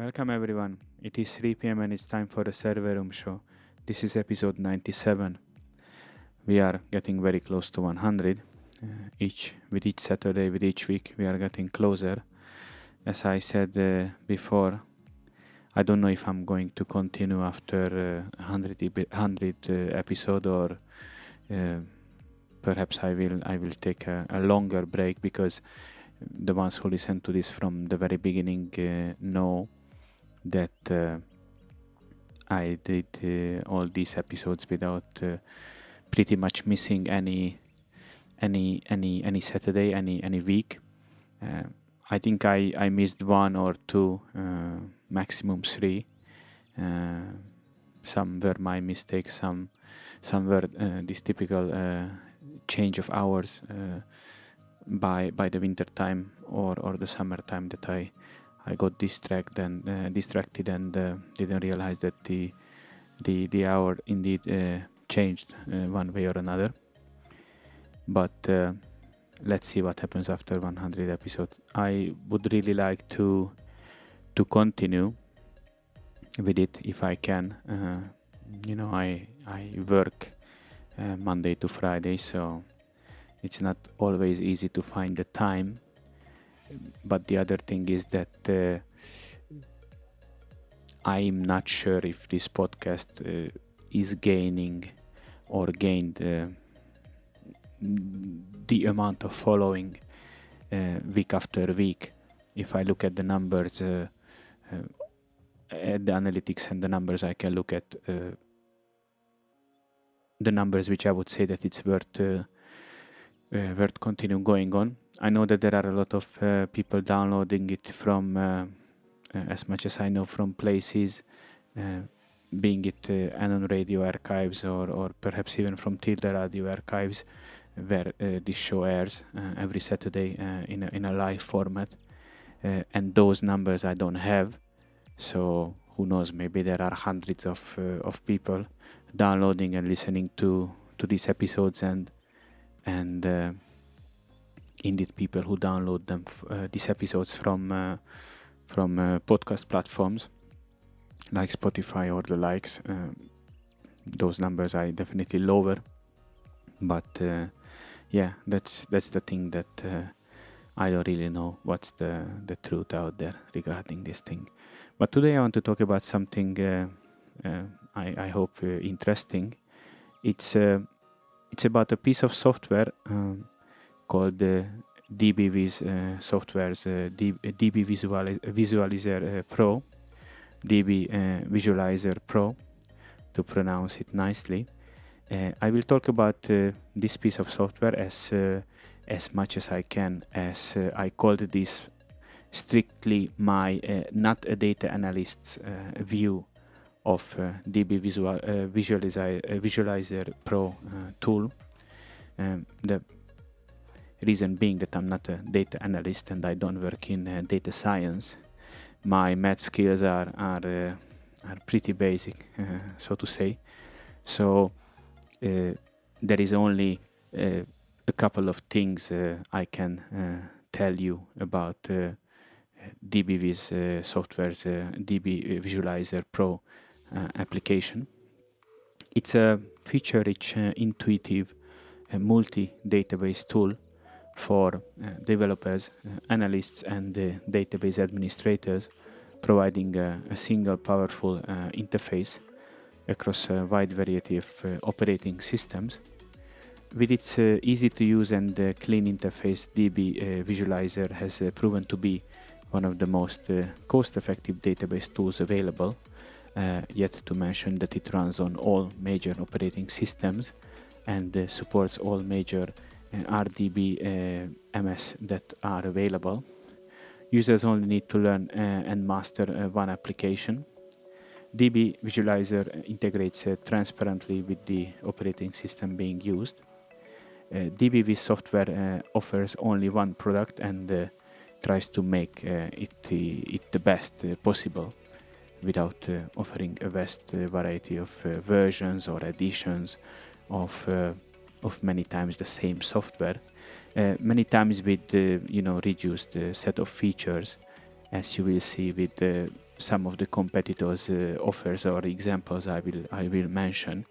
Welcome everyone. It is 3 pm and it's time for the Server Room show. This is episode 97. We are getting very close to 100. Uh, each with each Saturday, with each week, we are getting closer. As I said uh, before, I don't know if I'm going to continue after uh, 100, 100 uh, episode or uh, perhaps I will I will take a, a longer break because the ones who listen to this from the very beginning uh, know that uh, I did uh, all these episodes without uh, pretty much missing any any any any Saturday, any any week. Uh, I think I I missed one or two, uh, maximum three. Some were my mistakes. Some some were this typical change of hours by by the winter time or or the summer time that I I got distracted and uh, distracted and uh, didn't realize that the the the hour indeed uh, changed uh, one way or another. But uh, let's see what happens after 100 episodes. I would really like to to continue with it if I can. Uh, you know, I I work Monday to Friday, so it's not always easy to find the time but the other thing is that uh, I'm not sure if this podcast uh, is gaining or gained uh, the amount of following uh, week after week. If I look at the numbers, uh, uh, at the analytics and the numbers, I can look at the numbers which I would say that it's worth worth continuing going on. I know that there are a lot of uh, people downloading it from, uh, uh as much as I know, from places, uh, being it uh, Anon Radio archives or, or perhaps even from Tilde Radio archives, where this show airs every Saturday in, a, in a live format. and those numbers I don't have. So who knows? Maybe there are hundreds of of people downloading and listening to to these episodes and and indeed people who download them uh, these episodes from uh, from uh, podcast platforms like Spotify or the likes. those numbers are definitely lower, but yeah, that's that's the thing that I don't really know what's the the truth out there regarding this thing. But today I want to talk about something uh, uh, I, I hope uh, interesting. It's it's about a piece of software um, called the DBVis uh, software's uh, DB Visualizer uh, Pro, DB Visualizer Pro, to pronounce it nicely. I will talk about this piece of software as as much as I can, as I called this strictly my uh, not a data analyst's uh, view of uh, DB Visual, Visualizer, Visualizer Pro tool. Um, the Reason being that I'm not a data analyst and I don't work in uh, data science. My math skills are are uh, are pretty basic, uh, so to say. So uh, there is only uh, a couple of things uh, I can tell you about DBVis software's DB Visualizer Pro application. It's a feature-rich, intuitive, multi-database tool for uh, developers, uh, analysts, and database administrators, providing a single powerful uh, interface across a wide variety of operating systems. With its easy to use and clean interface, DB Visualizer has proven to be one of the most cost effective database tools available. Uh, yet to mention that it runs on all major operating systems and uh, supports all major RDB uh, MS that are available. Users only need to learn uh, and master uh, one application. DB Visualizer integrates transparently with the operating system being used. DBV software offers only one product and tries to make it, it the best possible without uh, offering a vast uh, variety of uh, versions or editions of of many times the same software, uh, many times with uh, you know reduced uh, set of features, as you will see with some of the competitors' uh, offers or examples I will I will mention.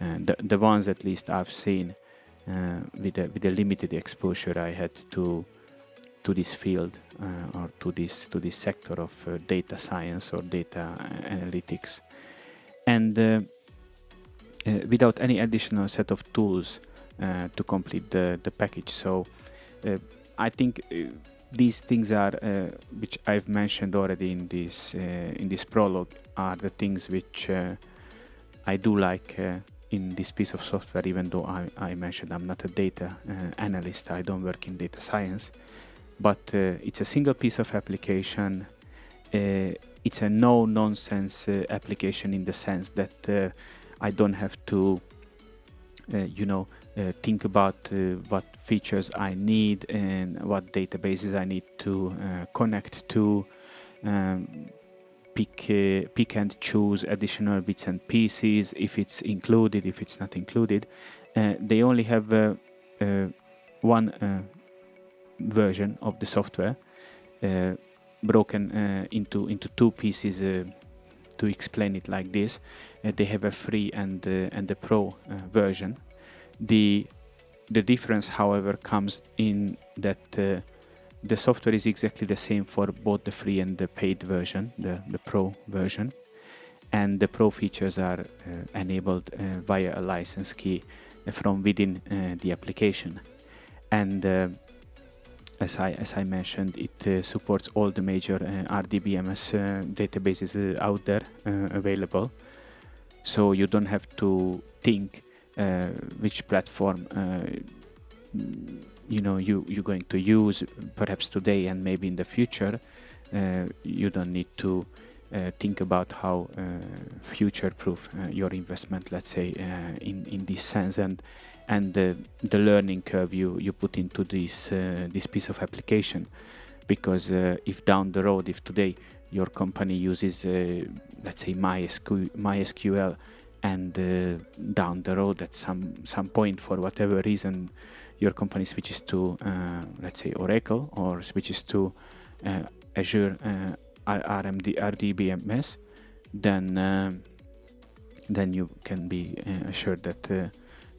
Uh, the the ones at least I've seen uh, with a, with a limited exposure I had to to this field uh, or to this to this sector of uh, data science or data analytics, and Uh, without any additional set of tools uh, to complete the the package. So uh, I think these things are, uh, which I've mentioned already in this uh, in this prologue, are the things which uh, I do like in this piece of software. Even though I, I mentioned I'm not a data analyst, I don't work in data science, but it's a single piece of application. it's a no nonsense application in the sense that I don't have to, you know, uh, think about uh, what features I need and what databases I need to uh, connect to. Um, pick uh, pick and choose additional bits and pieces if it's included, if it's not included. Uh, they only have uh, one version of the software broken into into two pieces to explain it like this. they have a free and and the pro version the the difference, however, comes in that uh, the software is exactly the same for both the free and the paid version, the, the pro version. And the pro features are uh, enabled uh, via a license key from within uh, the application. And uh, as I, as I mentioned, it uh, supports all the major RDBMS databases out there available. So you don't have to think uh, which platform uh, you know you you're going to use perhaps today and maybe in the future uh, you don't need to uh, think about how uh, future proof uh, your investment let's say in in this sense and and the the learning curve you you put into this this piece of application. Because if down the road if today your company uses let's say MySQL, and uh, down the road at some some point for whatever reason your company switches to uh, let's say Oracle or switches to uh, Azure uh, RMD RDBMS then uh, then you can be uh, assured that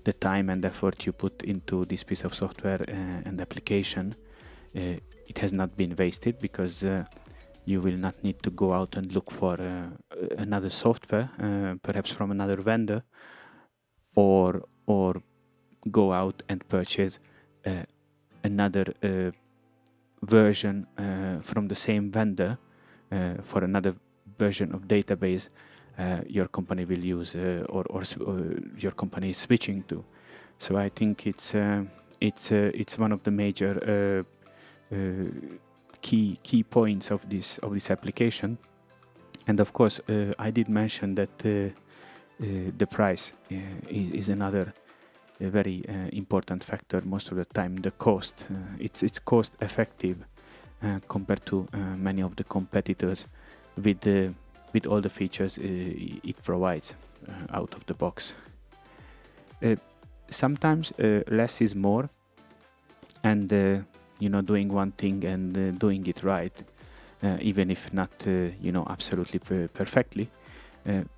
the time and effort you put into this piece of software and application it has not been wasted because you will not need to go out and look for uh, another software, uh, perhaps from another vendor, or or go out and purchase uh, another uh, version uh, from the same vendor uh, for another version of database Uh, your company will use uh, or, or, or, uh, your company is switching to. So I think it's it's it's one of the major key key points of this of this application. And of course, uh, I did mention that uh, uh, the price is, is, another very important factor. Most of the time, the cost it's it's cost effective compared to many of the competitors with the with all the features uh, it provides uh, out of the box. Uh, sometimes less is more, and you know doing one thing and uh, doing it right uh, even if not uh, you know absolutely per- perfectly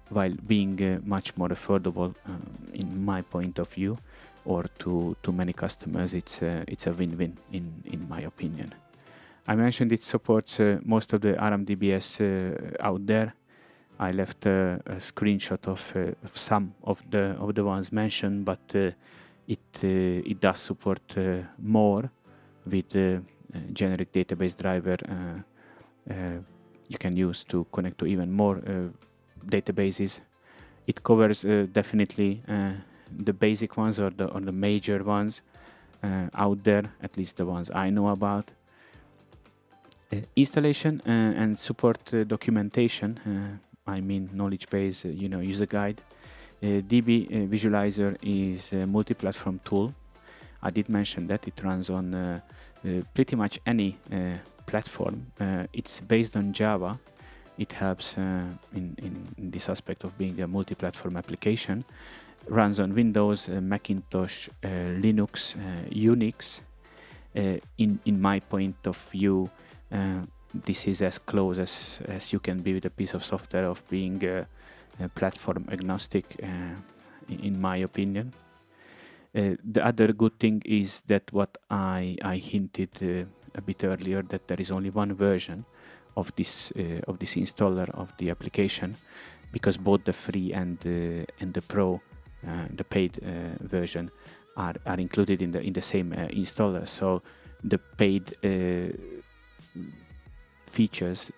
while being much more affordable in my point of view or to, to many customers it's it's a win-win in in my opinion I mentioned it supports most of the RMDBS out there I left a, a screenshot of, uh, of, some of the of the ones mentioned, but uh, it uh, it does support more with the uh, generic database driver uh, uh, you can use to connect to even more databases. It covers definitely the basic ones or the or the major ones out there, at least the ones I know about. Uh, installation uh, and support uh, documentation i mean knowledge base uh, you know user guide uh, db uh, visualizer is a multi-platform tool i did mention that it runs on uh, pretty much any uh, platform. Uh, it's based on Java. It helps in, in, this aspect of being a multi-platform application. Runs on Windows, Macintosh, Linux, Unix. in in my point of view, this is as close as, as you can be with a piece of software of being platform agnostic, in, in my opinion. Uh, the other good thing is that what I, I hinted uh, a bit earlier that there is only one version of this uh, of this installer of the application because both the free and the and the pro the paid version are, are included in the in the same installer so the paid features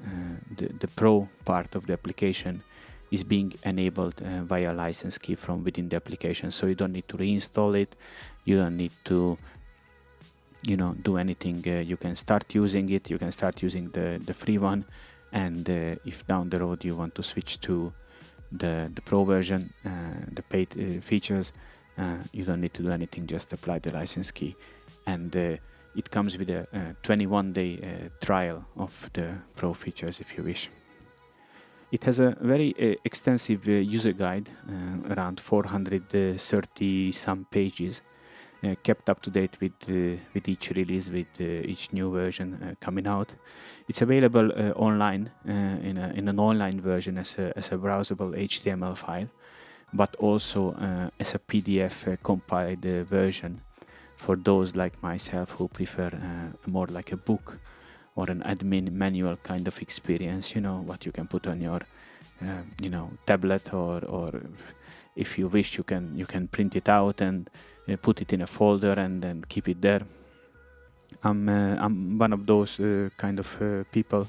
the, the pro part of the application is being enabled uh, via license key from within the application. So you don't need to reinstall it. You don't need to you know do anything. Uh, you can start using it. You can start using the the free one. And uh, if down the road you want to switch to the the pro version uh, the paid uh, features uh, you don't need to do anything. Just apply the license key. And it comes with a 21 day trial of the pro features if you wish it has a very uh, extensive uh, user guide, uh, around 430 some pages, uh, kept up to date with uh, with each release, with uh, each new version coming out. It's available online in, a, in an online version as a, as a browsable HTML file, but also as a PDF compiled version for those like myself who prefer more like a book or an admin manual kind of experience you know what you can put on your uh, you know tablet or or if you wish you can you can print it out and uh, put it in a folder and then keep it there. I'm uh, i'm one of those uh, kind of uh, people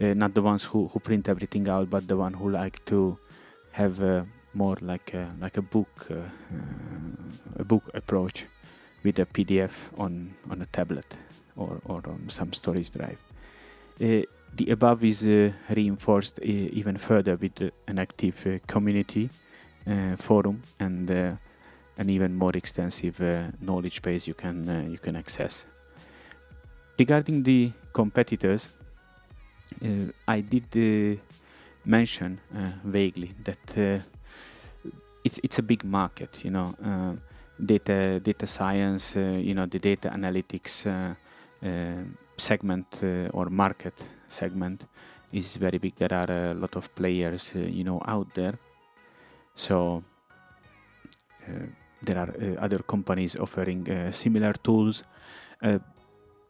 uh, not the ones who who print everything out but the one who like to have more like a, like a book a book approach with a pdf on on a tablet or, or on some storage drive. Uh, the above is uh, reinforced uh, even further with uh, an active uh, community uh, forum and an even more extensive knowledge base you can you can access. Regarding the competitors, I did mention vaguely that it's it's a big market. You know, data data science. Uh, you know, the data analytics uh, uh, segment uh, or market segment is very big. There are a lot of players, uh, you know, out there. So uh, there are other companies offering similar tools.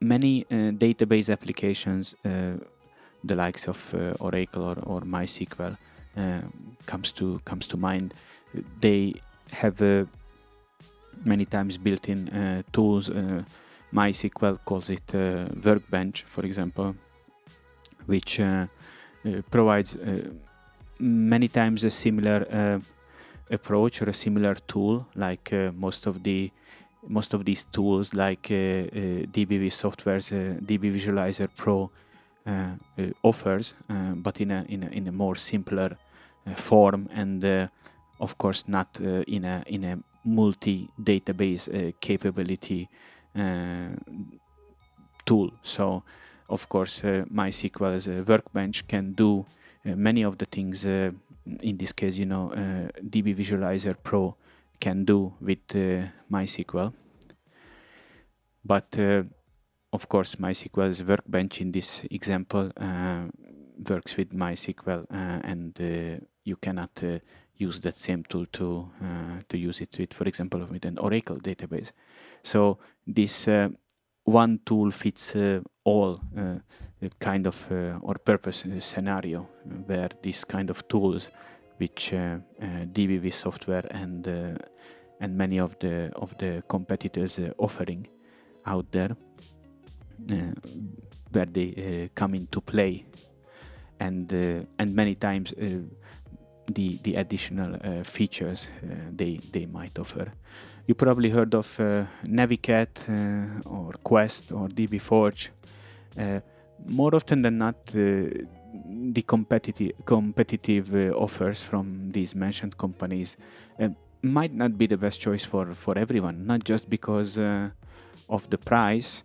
many database applications, the likes of Oracle or, or MySQL, comes to comes to mind. They have many times built-in uh, tools uh, MySQL calls it uh, Workbench, for example, which provides many times a similar approach or a similar tool like most of the most of these tools like uh, uh, DBV Software's uh, DB Visualizer Pro offers, but in a, in a in a more simpler form and of course not in a in a multi database uh, capability uh, tool. So, of course, uh, MySQL as a workbench can do uh, many of the things. Uh, in this case, you know, uh, DB Visualizer Pro can do with MySQL. But of course, MySQL's workbench in this example works with MySQL, and you cannot use that same tool to uh, to use it with, for example, with an Oracle database. So this uh, one tool fits uh, all uh, kind of uh, or purpose scenario where this kind of tools, which DBV software and and many of the of the competitors offering out there, where they come into play, and and many times the the additional uh, features uh, they they might offer. You probably heard of uh, Navicat uh, or Quest or DBForge. Uh, more often than not, uh, the competitive competitive offers from these mentioned companies might not be the best choice for for everyone. Not just because of the price,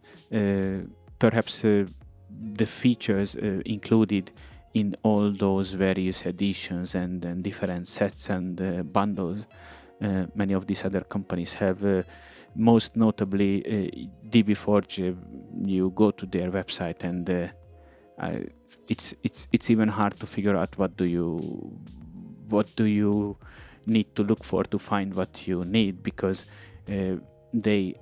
perhaps the features included in all those various editions and, and different sets and uh, bundles uh, many of these other companies have. Uh, most notably, uh, DBForge, uh, you go to their website and it's it's it's even hard to figure out what do you what do you need to look for to find what you need because uh, they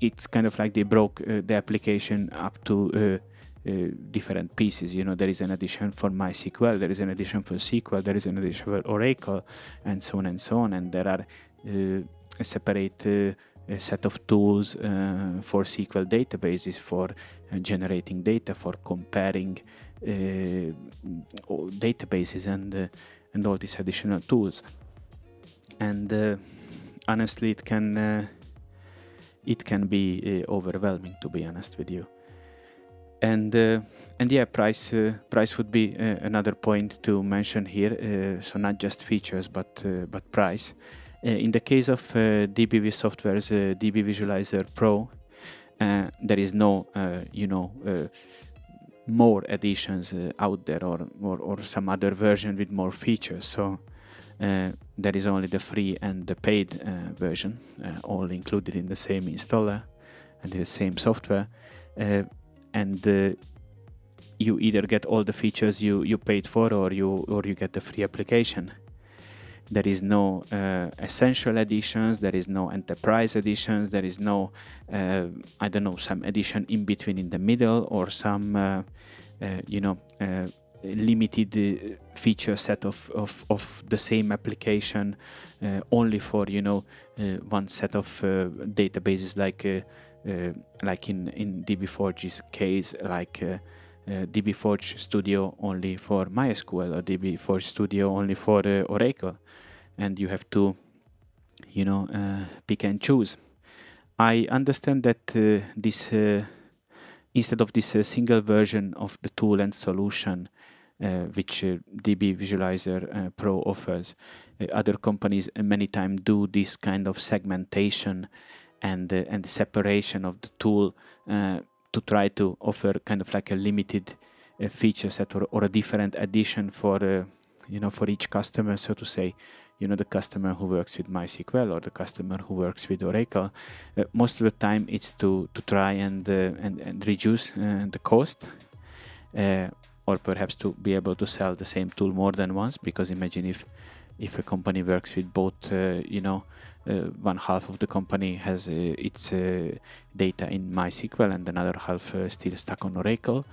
it's kind of like they broke uh, the application up to uh, uh, different pieces. You know, there is an edition for MySQL, there is an edition for SQL, there is an edition for Oracle, and so on and so on. And there are uh, a separate uh, a set of tools for SQL databases for generating data, for comparing databases, and and all these additional tools. And honestly, it can it can be uh, overwhelming to be honest with you and uh, and yeah price uh, price would be uh, another point to mention here uh, so not just features but uh, but price in the case of dbv software's db visualizer pro there is no you know more editions out there or, or or some other version with more features so uh, there is only the free and the paid uh, version, uh, all included in the same installer and the same software. And you either get all the features you, you paid for or you or you get the free application. There is no uh, essential editions there is no enterprise editions there is no uh, i don't know some edition in between in the middle or some uh, you know limited uh, feature set of, of, of the same application uh, only for you know uh, one set of databases like like in in DBForge's case like DBForge Studio only for MySQL or DBForge Studio only for Oracle. And you have to you know pick and choose. I understand that this instead of this uh, single version of the tool and solution uh, which uh, DB Visualizer uh, Pro offers, other companies many times do this kind of segmentation and and separation of the tool to try to offer kind of like a limited feature set or, or a different addition for you know for each customer so to say you know the customer who works with MySQL or the customer who works with Oracle. Uh, most of the time, it's to to try and uh, and, and reduce uh, the cost, uh, or perhaps to be able to sell the same tool more than once. Because imagine if if a company works with both, uh, you know. Uh, one half of the company has its data in MySQL and another half still stuck on Oracle.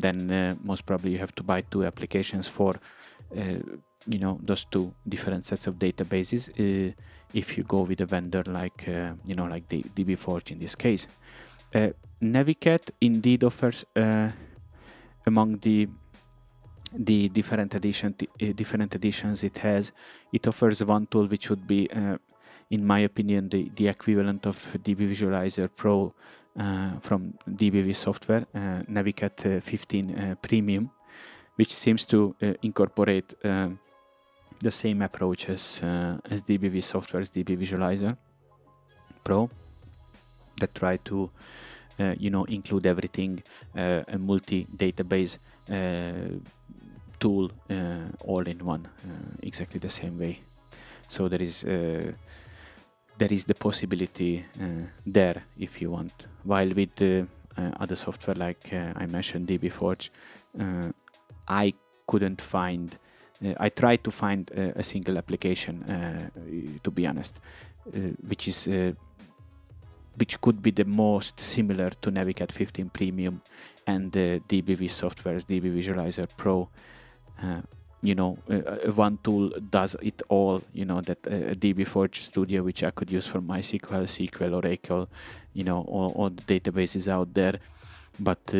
then most probably you have to buy two applications for you know those two different sets of databases uh, if you go with a vendor like uh, you know like the DBForge in this case. Uh, Navicat indeed offers uh, among the the different edition uh, different editions it has. It offers one tool which would be uh, in my opinion the, the equivalent of DB Visualizer Pro from DBV software Navicat 15 Premium which seems to incorporate the same approach as, uh, as DBV Software's DB Visualizer Pro that try to uh, you know include everything uh, a multi-database uh, tool uh, all in one uh, exactly the same way so there is there is the possibility there if you want while with the other software like I mentioned DB Forge I couldn't find uh, I tried to find uh, a single application, uh, to be honest, which is which could be the most similar to Navicat 15 Premium and the DBV Software's DB Visualizer Pro. Uh, you know, uh, one tool does it all. You know that uh, DB Forge Studio, which I could use for MySQL, SQL, Oracle, you know, all, all the databases out there. But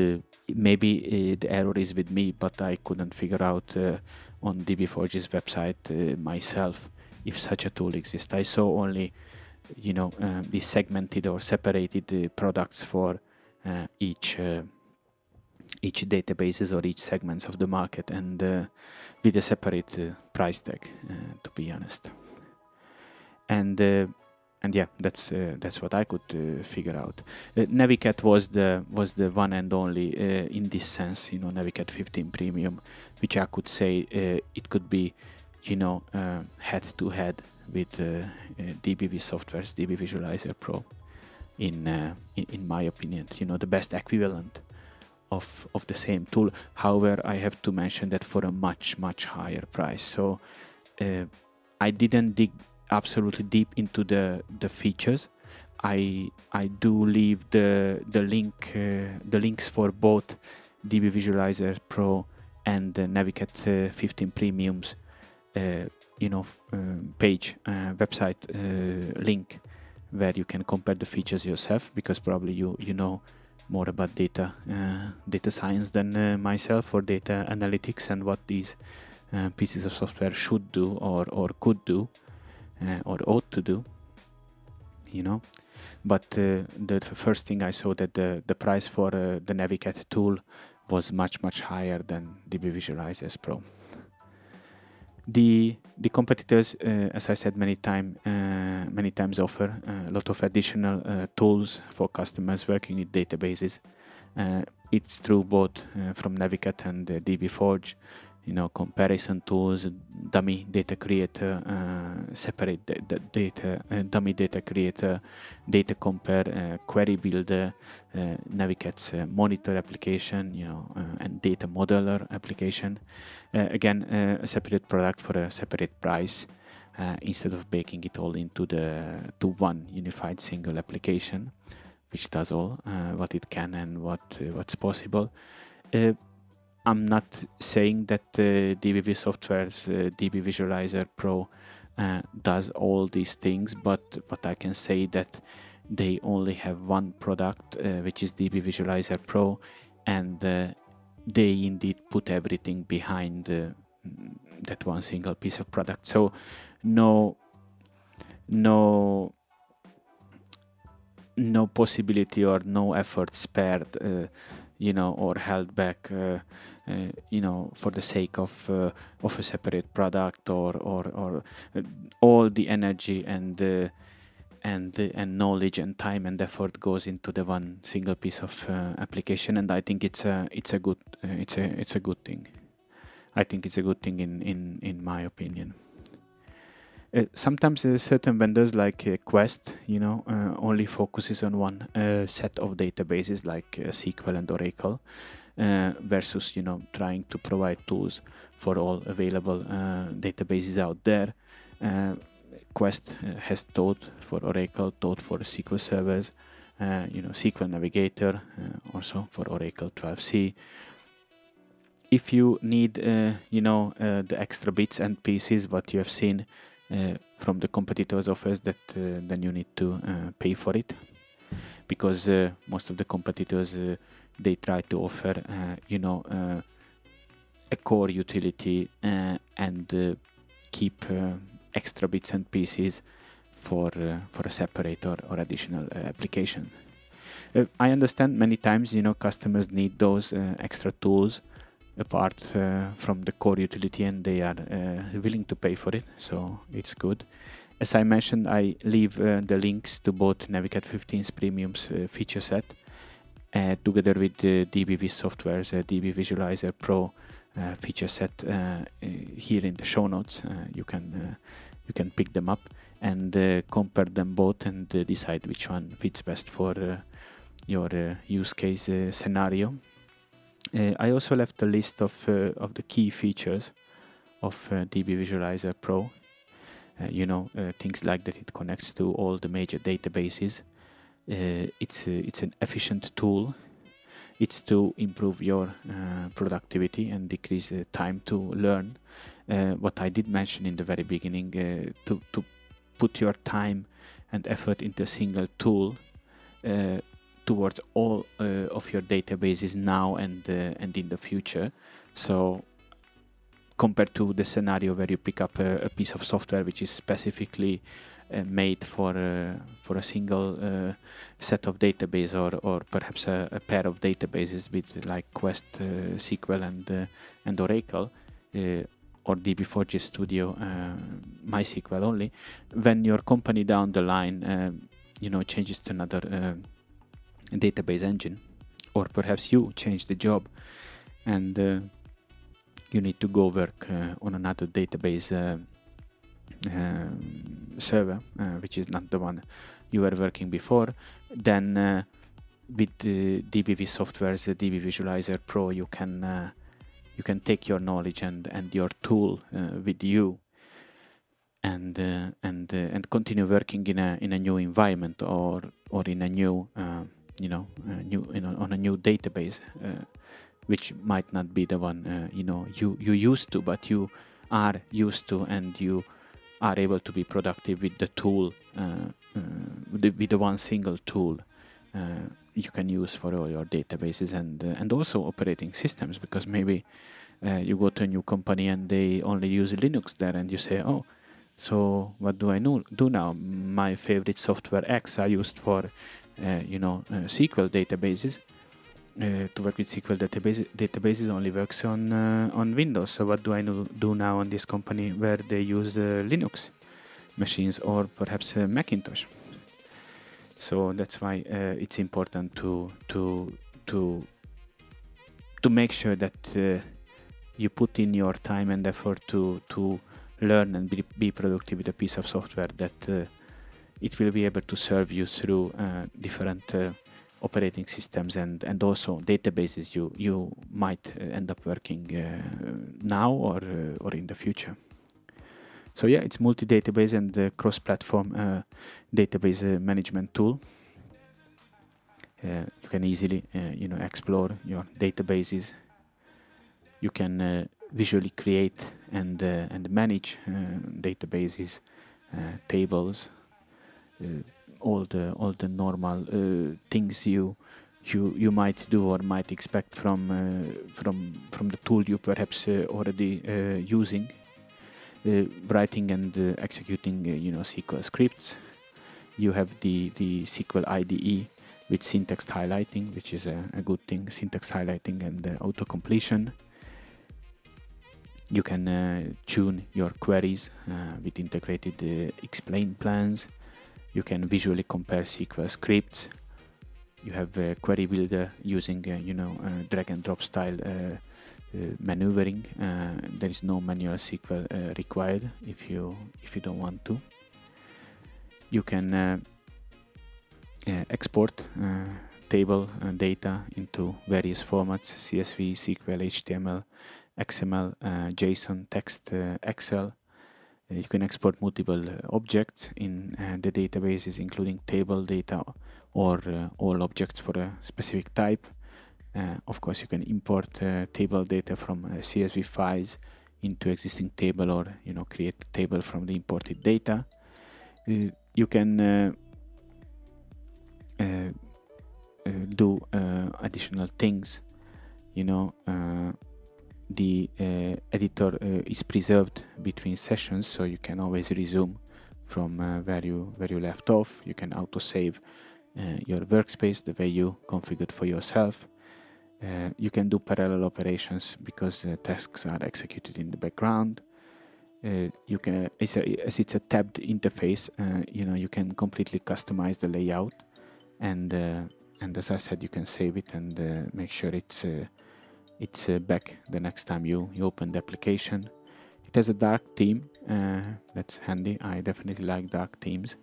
maybe the error is with me, but I couldn't figure out on DBForge's website uh, myself if such a tool exists. I saw only, you know, uh, these segmented or separated uh, products for uh, each uh, each databases or each segments of the market, and uh, with a separate uh, price tag, uh, to be honest. And uh, and yeah, that's uh, that's what I could uh, figure out. Uh, Navicat was the was the one and only in this sense, you know, Navicat 15 Premium, which I could say it could be, you know, head to head with DBV Software's DB Visualizer Pro. In, in in my opinion, you know, the best equivalent of of the same tool. However, I have to mention that for a much much higher price. So uh, I didn't dig absolutely deep into the the features. I I do leave the the link uh, the links for both DB Visualizer Pro and the Navicat uh, 15 Premiums uh, you know um, page uh, website uh, link where you can compare the features yourself because probably you you know more about data uh, data science than uh, myself or data analytics and what these uh, pieces of software should do or or could do or ought to do you know. But the first thing i saw that the the price for the navicat tool was much much higher than db visualize pro the the competitors, uh, as I said many time uh, many times, offer uh, a lot of additional uh, tools for customers working with databases. Uh, it's true both from Navicat and DBForge you know comparison tools dummy data creator uh, separate data uh, dummy data creator data compare uh, query builder uh, Navicat's uh, monitor application you know uh, and data modeler application. Again a separate product for a separate price instead of baking it all into the to one unified single application which does all what it can and what what's possible I'm not saying that uh, DBV Software's uh, DB Visualizer Pro uh, does all these things, but but I can say that they only have one product, uh, which is DB Visualizer Pro, and uh, they indeed put everything behind uh, that one single piece of product. So no, no, no possibility or no effort spared, you know, or held back uh, you know for the sake of uh, of a separate product or or or uh, all the energy and and and knowledge and time and effort goes into the one single piece of uh, application. And i think it's a it's a good uh, it's a it's a good thing. I think it's a good thing in in in my opinion. Uh, sometimes certain vendors like quest you know only focuses on one set of databases like sql and oracle uh, versus you know trying to provide tools for all available uh, databases out there. Uh, Quest has Toad for Oracle, Toad for SQL servers, you know SQL Navigator also for Oracle 12c if you need uh, you know uh, the extra bits and pieces what you have seen uh, from the competitors offers that then you need to pay for it because most of the competitors they try to offer, uh, you know, uh, a core utility uh, and keep extra bits and pieces for for a separate or, additional application. I understand many times, you know, customers need those extra tools apart uh, from the core utility and they are uh, willing to pay for it so it's good as i mentioned i leave uh, the links to both navicat 15's premiums uh, feature set uh, together with the DBV software's uh, DB Visualizer Pro uh, feature set uh, uh, here in the show notes. you can you can pick them up and compare them both and decide which one fits best for your use case scenario. I also left a list of of the key features of DB Visualizer Pro. You know things like that it connects to all the major databases. Uh, it's it's an efficient tool. It's to improve your uh, productivity and decrease the time to learn. Uh, what i did mention in the very beginning to, to put your time and effort into a single tool towards all uh, of your databases now and uh, and in the future. So compared to the scenario where you pick up a, a piece of software which is specifically uh, made for uh, for a single uh, set of database or or perhaps a, a, pair of databases with like Quest, SQL, and and Oracle or DBForge Studio, MySQL only. When your company down the line, you know, changes to another database engine, or perhaps you change the job and uh, you need to go work uh, on another database uh, um, server, uh, which is not the one you were working before, then with the DBV software's the DB Visualizer Pro, you can you can take your knowledge and and your tool with you, and uh, and uh, and continue working in a in a new environment or or in a new uh, you know new you know, on a new database, which might not be the one you know you you used to, but you are used to, and you are able to be productive with the tool, with the, with the one single tool you can use for all your databases and uh, and also operating systems because maybe uh, you go to a new company and they only use Linux there and you say oh so what do I know, do now? My favorite software X I used for uh, you know uh, SQL databases uh, to work with SQL database, databases only works on uh, on Windows. So what do I do now on this company where they use Linux machines or perhaps Macintosh? So that's why uh, it's important to to to to make sure that uh, you put in your time and effort to to learn and be, be productive with a piece of software that uh, it will be able to serve you through uh, different uh, operating systems and and also databases you you might uh, end up working now or or in the future so yeah, it's multi-database and uh, cross-platform uh, database uh, management tool. Uh, you can easily, uh, you know, explore your databases. You can uh, visually create and and manage databases, tables, all the all the normal things you you you might do or might expect from from from the tool you perhaps already using uh, writing and uh, executing uh, you know SQL scripts. You have the the SQL IDE with syntax highlighting, which is a, a good thing. Syntax highlighting and auto completion. You can uh, tune your queries uh, with integrated uh, explain plans. You can visually compare SQL scripts. You have a query builder using, uh, you know, drag and drop style uh, uh, maneuvering. Uh, there is no manual SQL uh, required if you if you don't want to. You can uh, export table data into various formats: CSV, SQL, HTML, XML, JSON, text, Excel. Uh, you can export multiple uh, objects in uh, the databases, including table data or all objects for a specific type uh, of course, you can import uh, table data from uh, CSV files into existing table or you know create a table from the imported data. you can do additional things. You know, the uh, editor uh, is preserved between sessions so you can always resume from uh, where you where you left off you can auto save your workspace the way you configured for yourself uh, you can do parallel operations because the tasks are executed in the background. Uh, you can, as, a, as, it's a tabbed interface, uh, you know you can completely customize the layout, and uh, and as I said, you can save it and uh, make sure it's uh, it's back the next time you, you open the application. It has a dark theme, that's handy. I definitely like dark themes.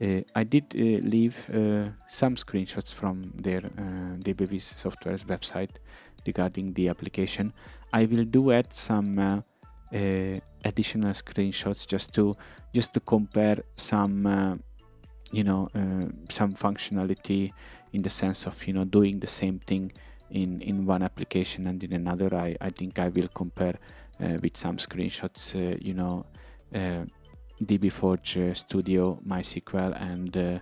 Uh, I did uh, leave uh, some screenshots from their DBV software's website regarding the application. I will do add some additional screenshots just to just to compare some you know uh, some functionality in the sense of you know doing the same thing in in one application and in another i i think i will compare uh, with some screenshots uh, you know DBForge Studio, MySQL, and uh,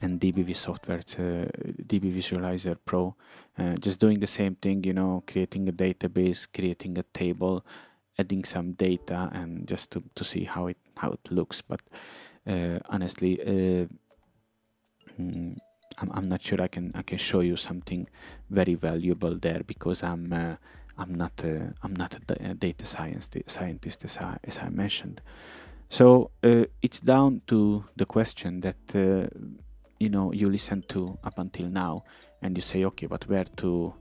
and DBV software, uh, DB Visualizer Pro. Uh, just doing the same thing, you know, creating a database, creating a table, adding some data, and just to, to see how it how it looks. But uh, honestly, uh, mm, I'm, I'm not sure I can I can show you something very valuable there because I'm uh, I'm not a, I'm not a data science scientist as I, as I mentioned. So uh, it's down to the question that uh, you know you listen to up until now, and you say, okay, but where to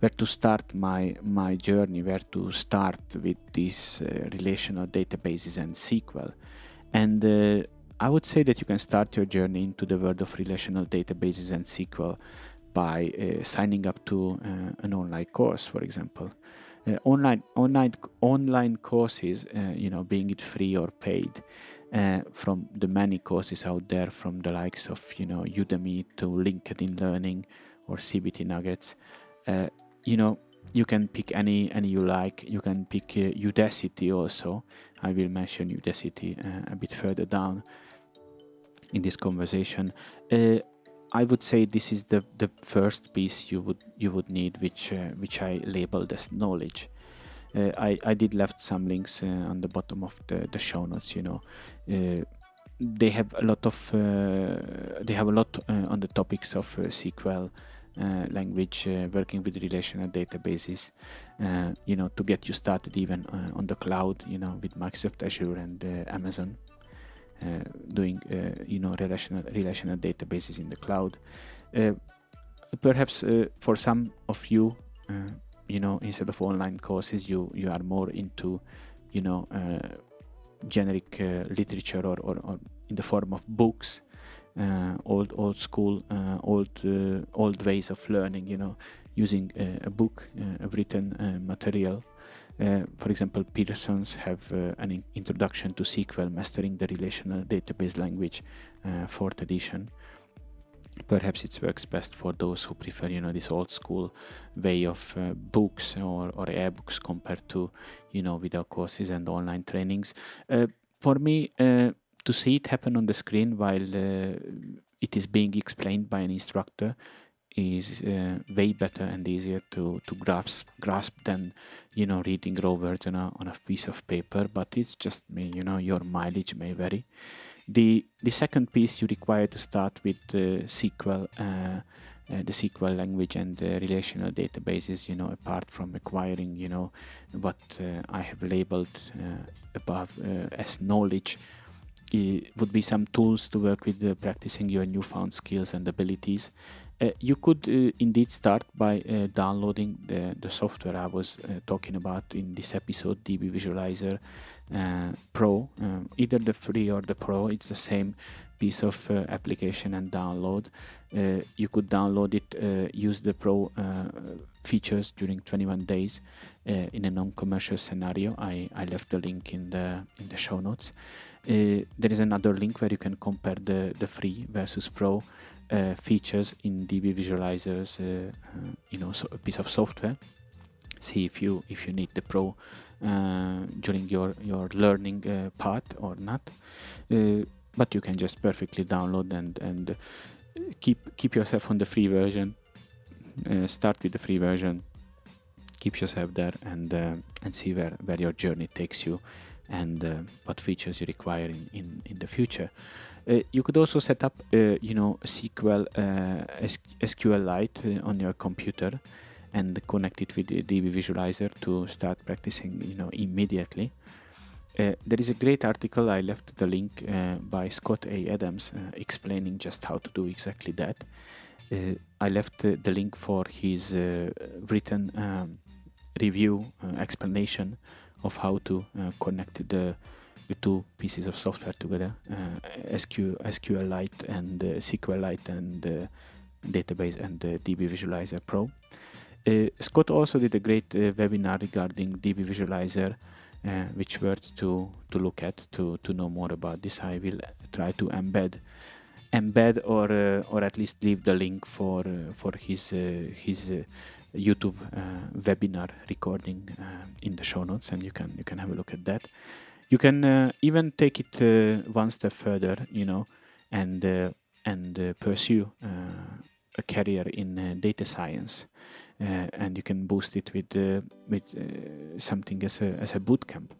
where to start my my journey? Where to start with these uh, relational databases and SQL? And uh, I would say that you can start your journey into the world of relational databases and SQL by uh, signing up to uh, an online course, for example. Uh, online online online courses, uh, you know, being it free or paid, uh, from the many courses out there, from the likes of you know Udemy to LinkedIn Learning or CBT Nuggets, uh, you know, you can pick any any you like. You can pick Udacity also. I will mention Udacity a bit further down in this conversation. Uh, I would say this is the, the first piece you would you would need, which uh, which I labeled as knowledge. Uh, I I did left some links uh, on the bottom of the, the show notes. You know, uh, they have a lot of uh, they have a lot uh, on the topics of SQL. language working with relational databases you know to get you started even on the cloud you know with microsoft azure and amazon uh, doing uh, you know relational relational databases in the cloud. Uh, perhaps for some of you, you know, instead of online courses, you you are more into you know generic literature or, or, or in the form of books uh, old old school uh, old uh, old ways of learning you know using a book a written material uh, for example, Pearson's have uh, an introduction to SQL, mastering the relational database language, uh, fourth edition. Perhaps it works best for those who prefer, you know, this old school way of uh, books or, or e-books compared to, you know, video courses and online trainings. Uh, for me, uh, to see it happen on the screen while it is being explained by an instructor is uh, way better and easier to, to grasp grasp than you know reading raw version on a piece of paper but it's just me you know your mileage may vary. The the second piece you require to start with the SQL uh, uh, the SQL language and the relational databases you know apart from acquiring you know what uh, I have labeled uh, above uh, as knowledge it would be some tools to work with practicing your newfound skills and abilities. uh, you could uh, indeed start by uh, downloading the, the software I was uh, talking about in this episode, DB Visualizer uh, Pro. Um, either the free or the Pro, it's the same piece of uh, application and download. you could download it, use the Pro features during 21 days in a non-commercial scenario. I, I left the link in the in the show notes. there is another link where you can compare the, the free versus Pro uh, features in DB visualizers, uh, uh, you know, so a piece of software. See if you if you need the Pro during your your learning part or not. but you can just perfectly download and and keep keep yourself on the free version. start with the free version keep yourself there and uh, and see where, where your journey takes you and uh, what features you require in, in, in the future. Uh, you could also set up, uh, you know, SQL uh, SQLite on your computer and connect it with the DB Visualizer to start practicing, you know, immediately. Uh, there is a great article I left the link uh, by Scott A. Adams uh, explaining just how to do exactly that. I left the link for his written um, review explanation of how to connect the the two pieces of software together, uh, SQ, SQLite and uh, SQLite and uh, database and the DB Visualizer Pro. Uh, Scott also did a great uh, webinar regarding DB Visualizer, uh, which worth to to look at to to know more about this. I will try to embed embed or or at least leave the link for for his his YouTube webinar recording in the show notes, and you can you can have a look at that you can uh, even take it uh, one step further, you know, and uh, and uh, pursue uh, a career in data science, and you can boost it with with something as a as a bootcamp.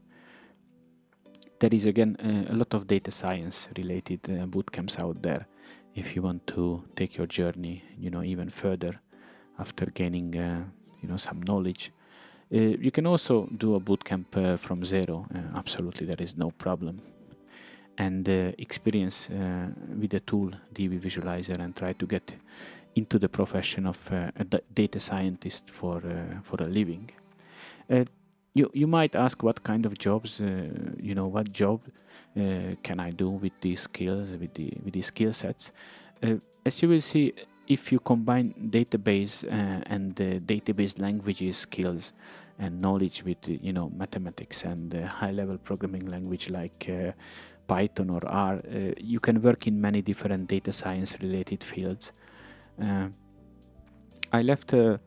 There is again a lot of data science related bootcamps out there. If you want to take your journey, you know, even further after gaining, you know, some knowledge uh, you can also do a bootcamp uh, from zero. Uh, absolutely, there is no problem. And experience with the tool DB Visualizer and try to get into the profession of a data scientist for for a living. you you might ask what kind of jobs uh, you know what job uh, can I do with these skills with the with these skill sets uh, as you will see if you combine database uh, and database languages skills and knowledge with you know mathematics and high level programming language like uh, Python or R uh, you can work in many different data science related fields I left a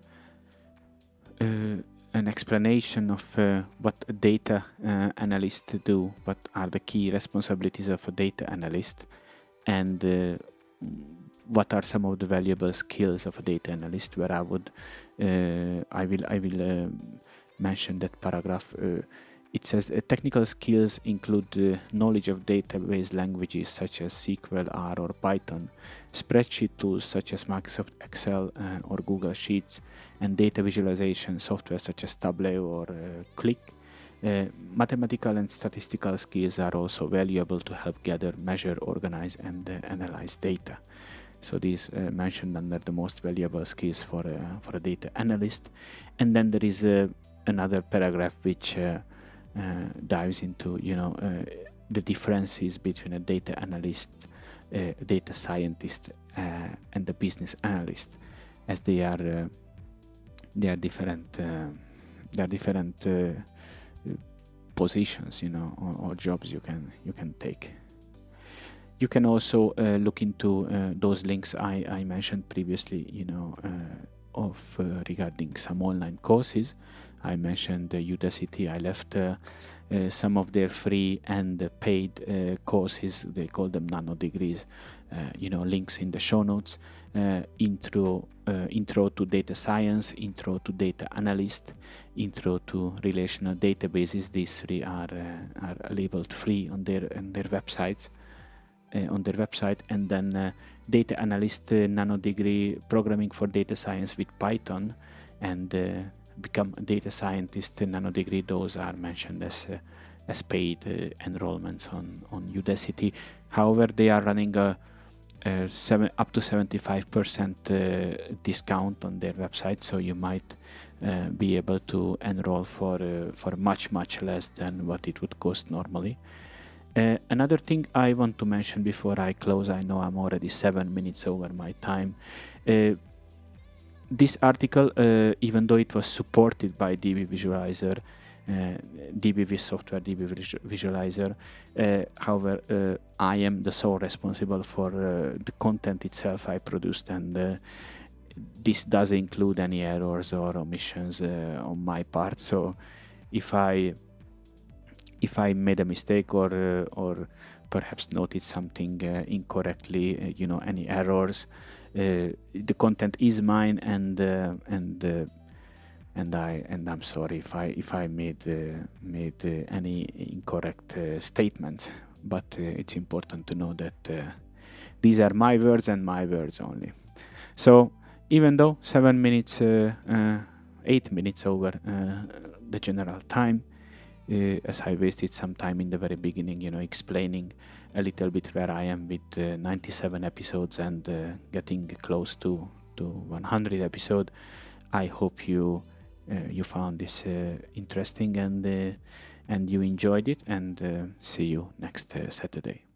an explanation of uh, what a data uh, analyst do, what are the key responsibilities of a data analyst, and uh, what are some of the valuable skills of a data analyst. Where I would, uh, I will, I will um, mention that paragraph uh, it says uh, technical skills include knowledge of database languages such as SQL, R, or Python, spreadsheet tools such as Microsoft Excel uh, or Google Sheets, and data visualization software such as Tableau or Qlik. Uh, mathematical and statistical skills are also valuable to help gather, measure, organize, and uh, analyze data. So these uh, mentioned under the most valuable skills for for a data analyst, and then there is another paragraph which uh, dives into you know uh, the differences between a data analyst, a data scientist, uh, and the business analyst, as they are they are different they are different positions you know or, or, jobs you can you can take. You can also uh, look into uh, those links I, I mentioned previously you know uh, of regarding some online courses I mentioned uh, Udacity. I left uh, uh, some of their free and paid courses. They call them nano degrees. you know, links in the show notes. intro, intro to data science, intro to data analyst, intro to relational databases. These three are are labeled free on their on their websites. Uh, on their website and then uh, data analyst uh, nano degree programming for data science with python and become a data scientist nano degree those are mentioned as uh, as paid uh, enrollments on on Udacity. However they are running a, a seven, up to 75% uh, discount on their website so you might uh, be able to enroll for uh, for much much less than what it would cost normally. Uh, another thing I want to mention before I close, I know I'm already seven minutes over my time this article, uh, even though it was supported by DB Visualizer, uh, DBV software, DB Visualizer, uh, however, uh, I am the sole responsible for uh, the content itself I produced, and this does include any errors or omissions on my part. So, if I if I made a mistake or or perhaps noted something incorrectly, you know, any errors. Uh, the content is mine and uh, and uh, and I and I'm sorry if I if I made uh, made uh, any incorrect uh, statements but it's important to know that these are my words and my words only. So even though seven minutes eight minutes over the general time as I wasted some time in the very beginning, you know, explaining a little bit where I am with uh, 97 episodes and uh, getting close to to 100 episode. I hope you uh, you found this uh, interesting and uh, and you enjoyed it. And see you next Saturday.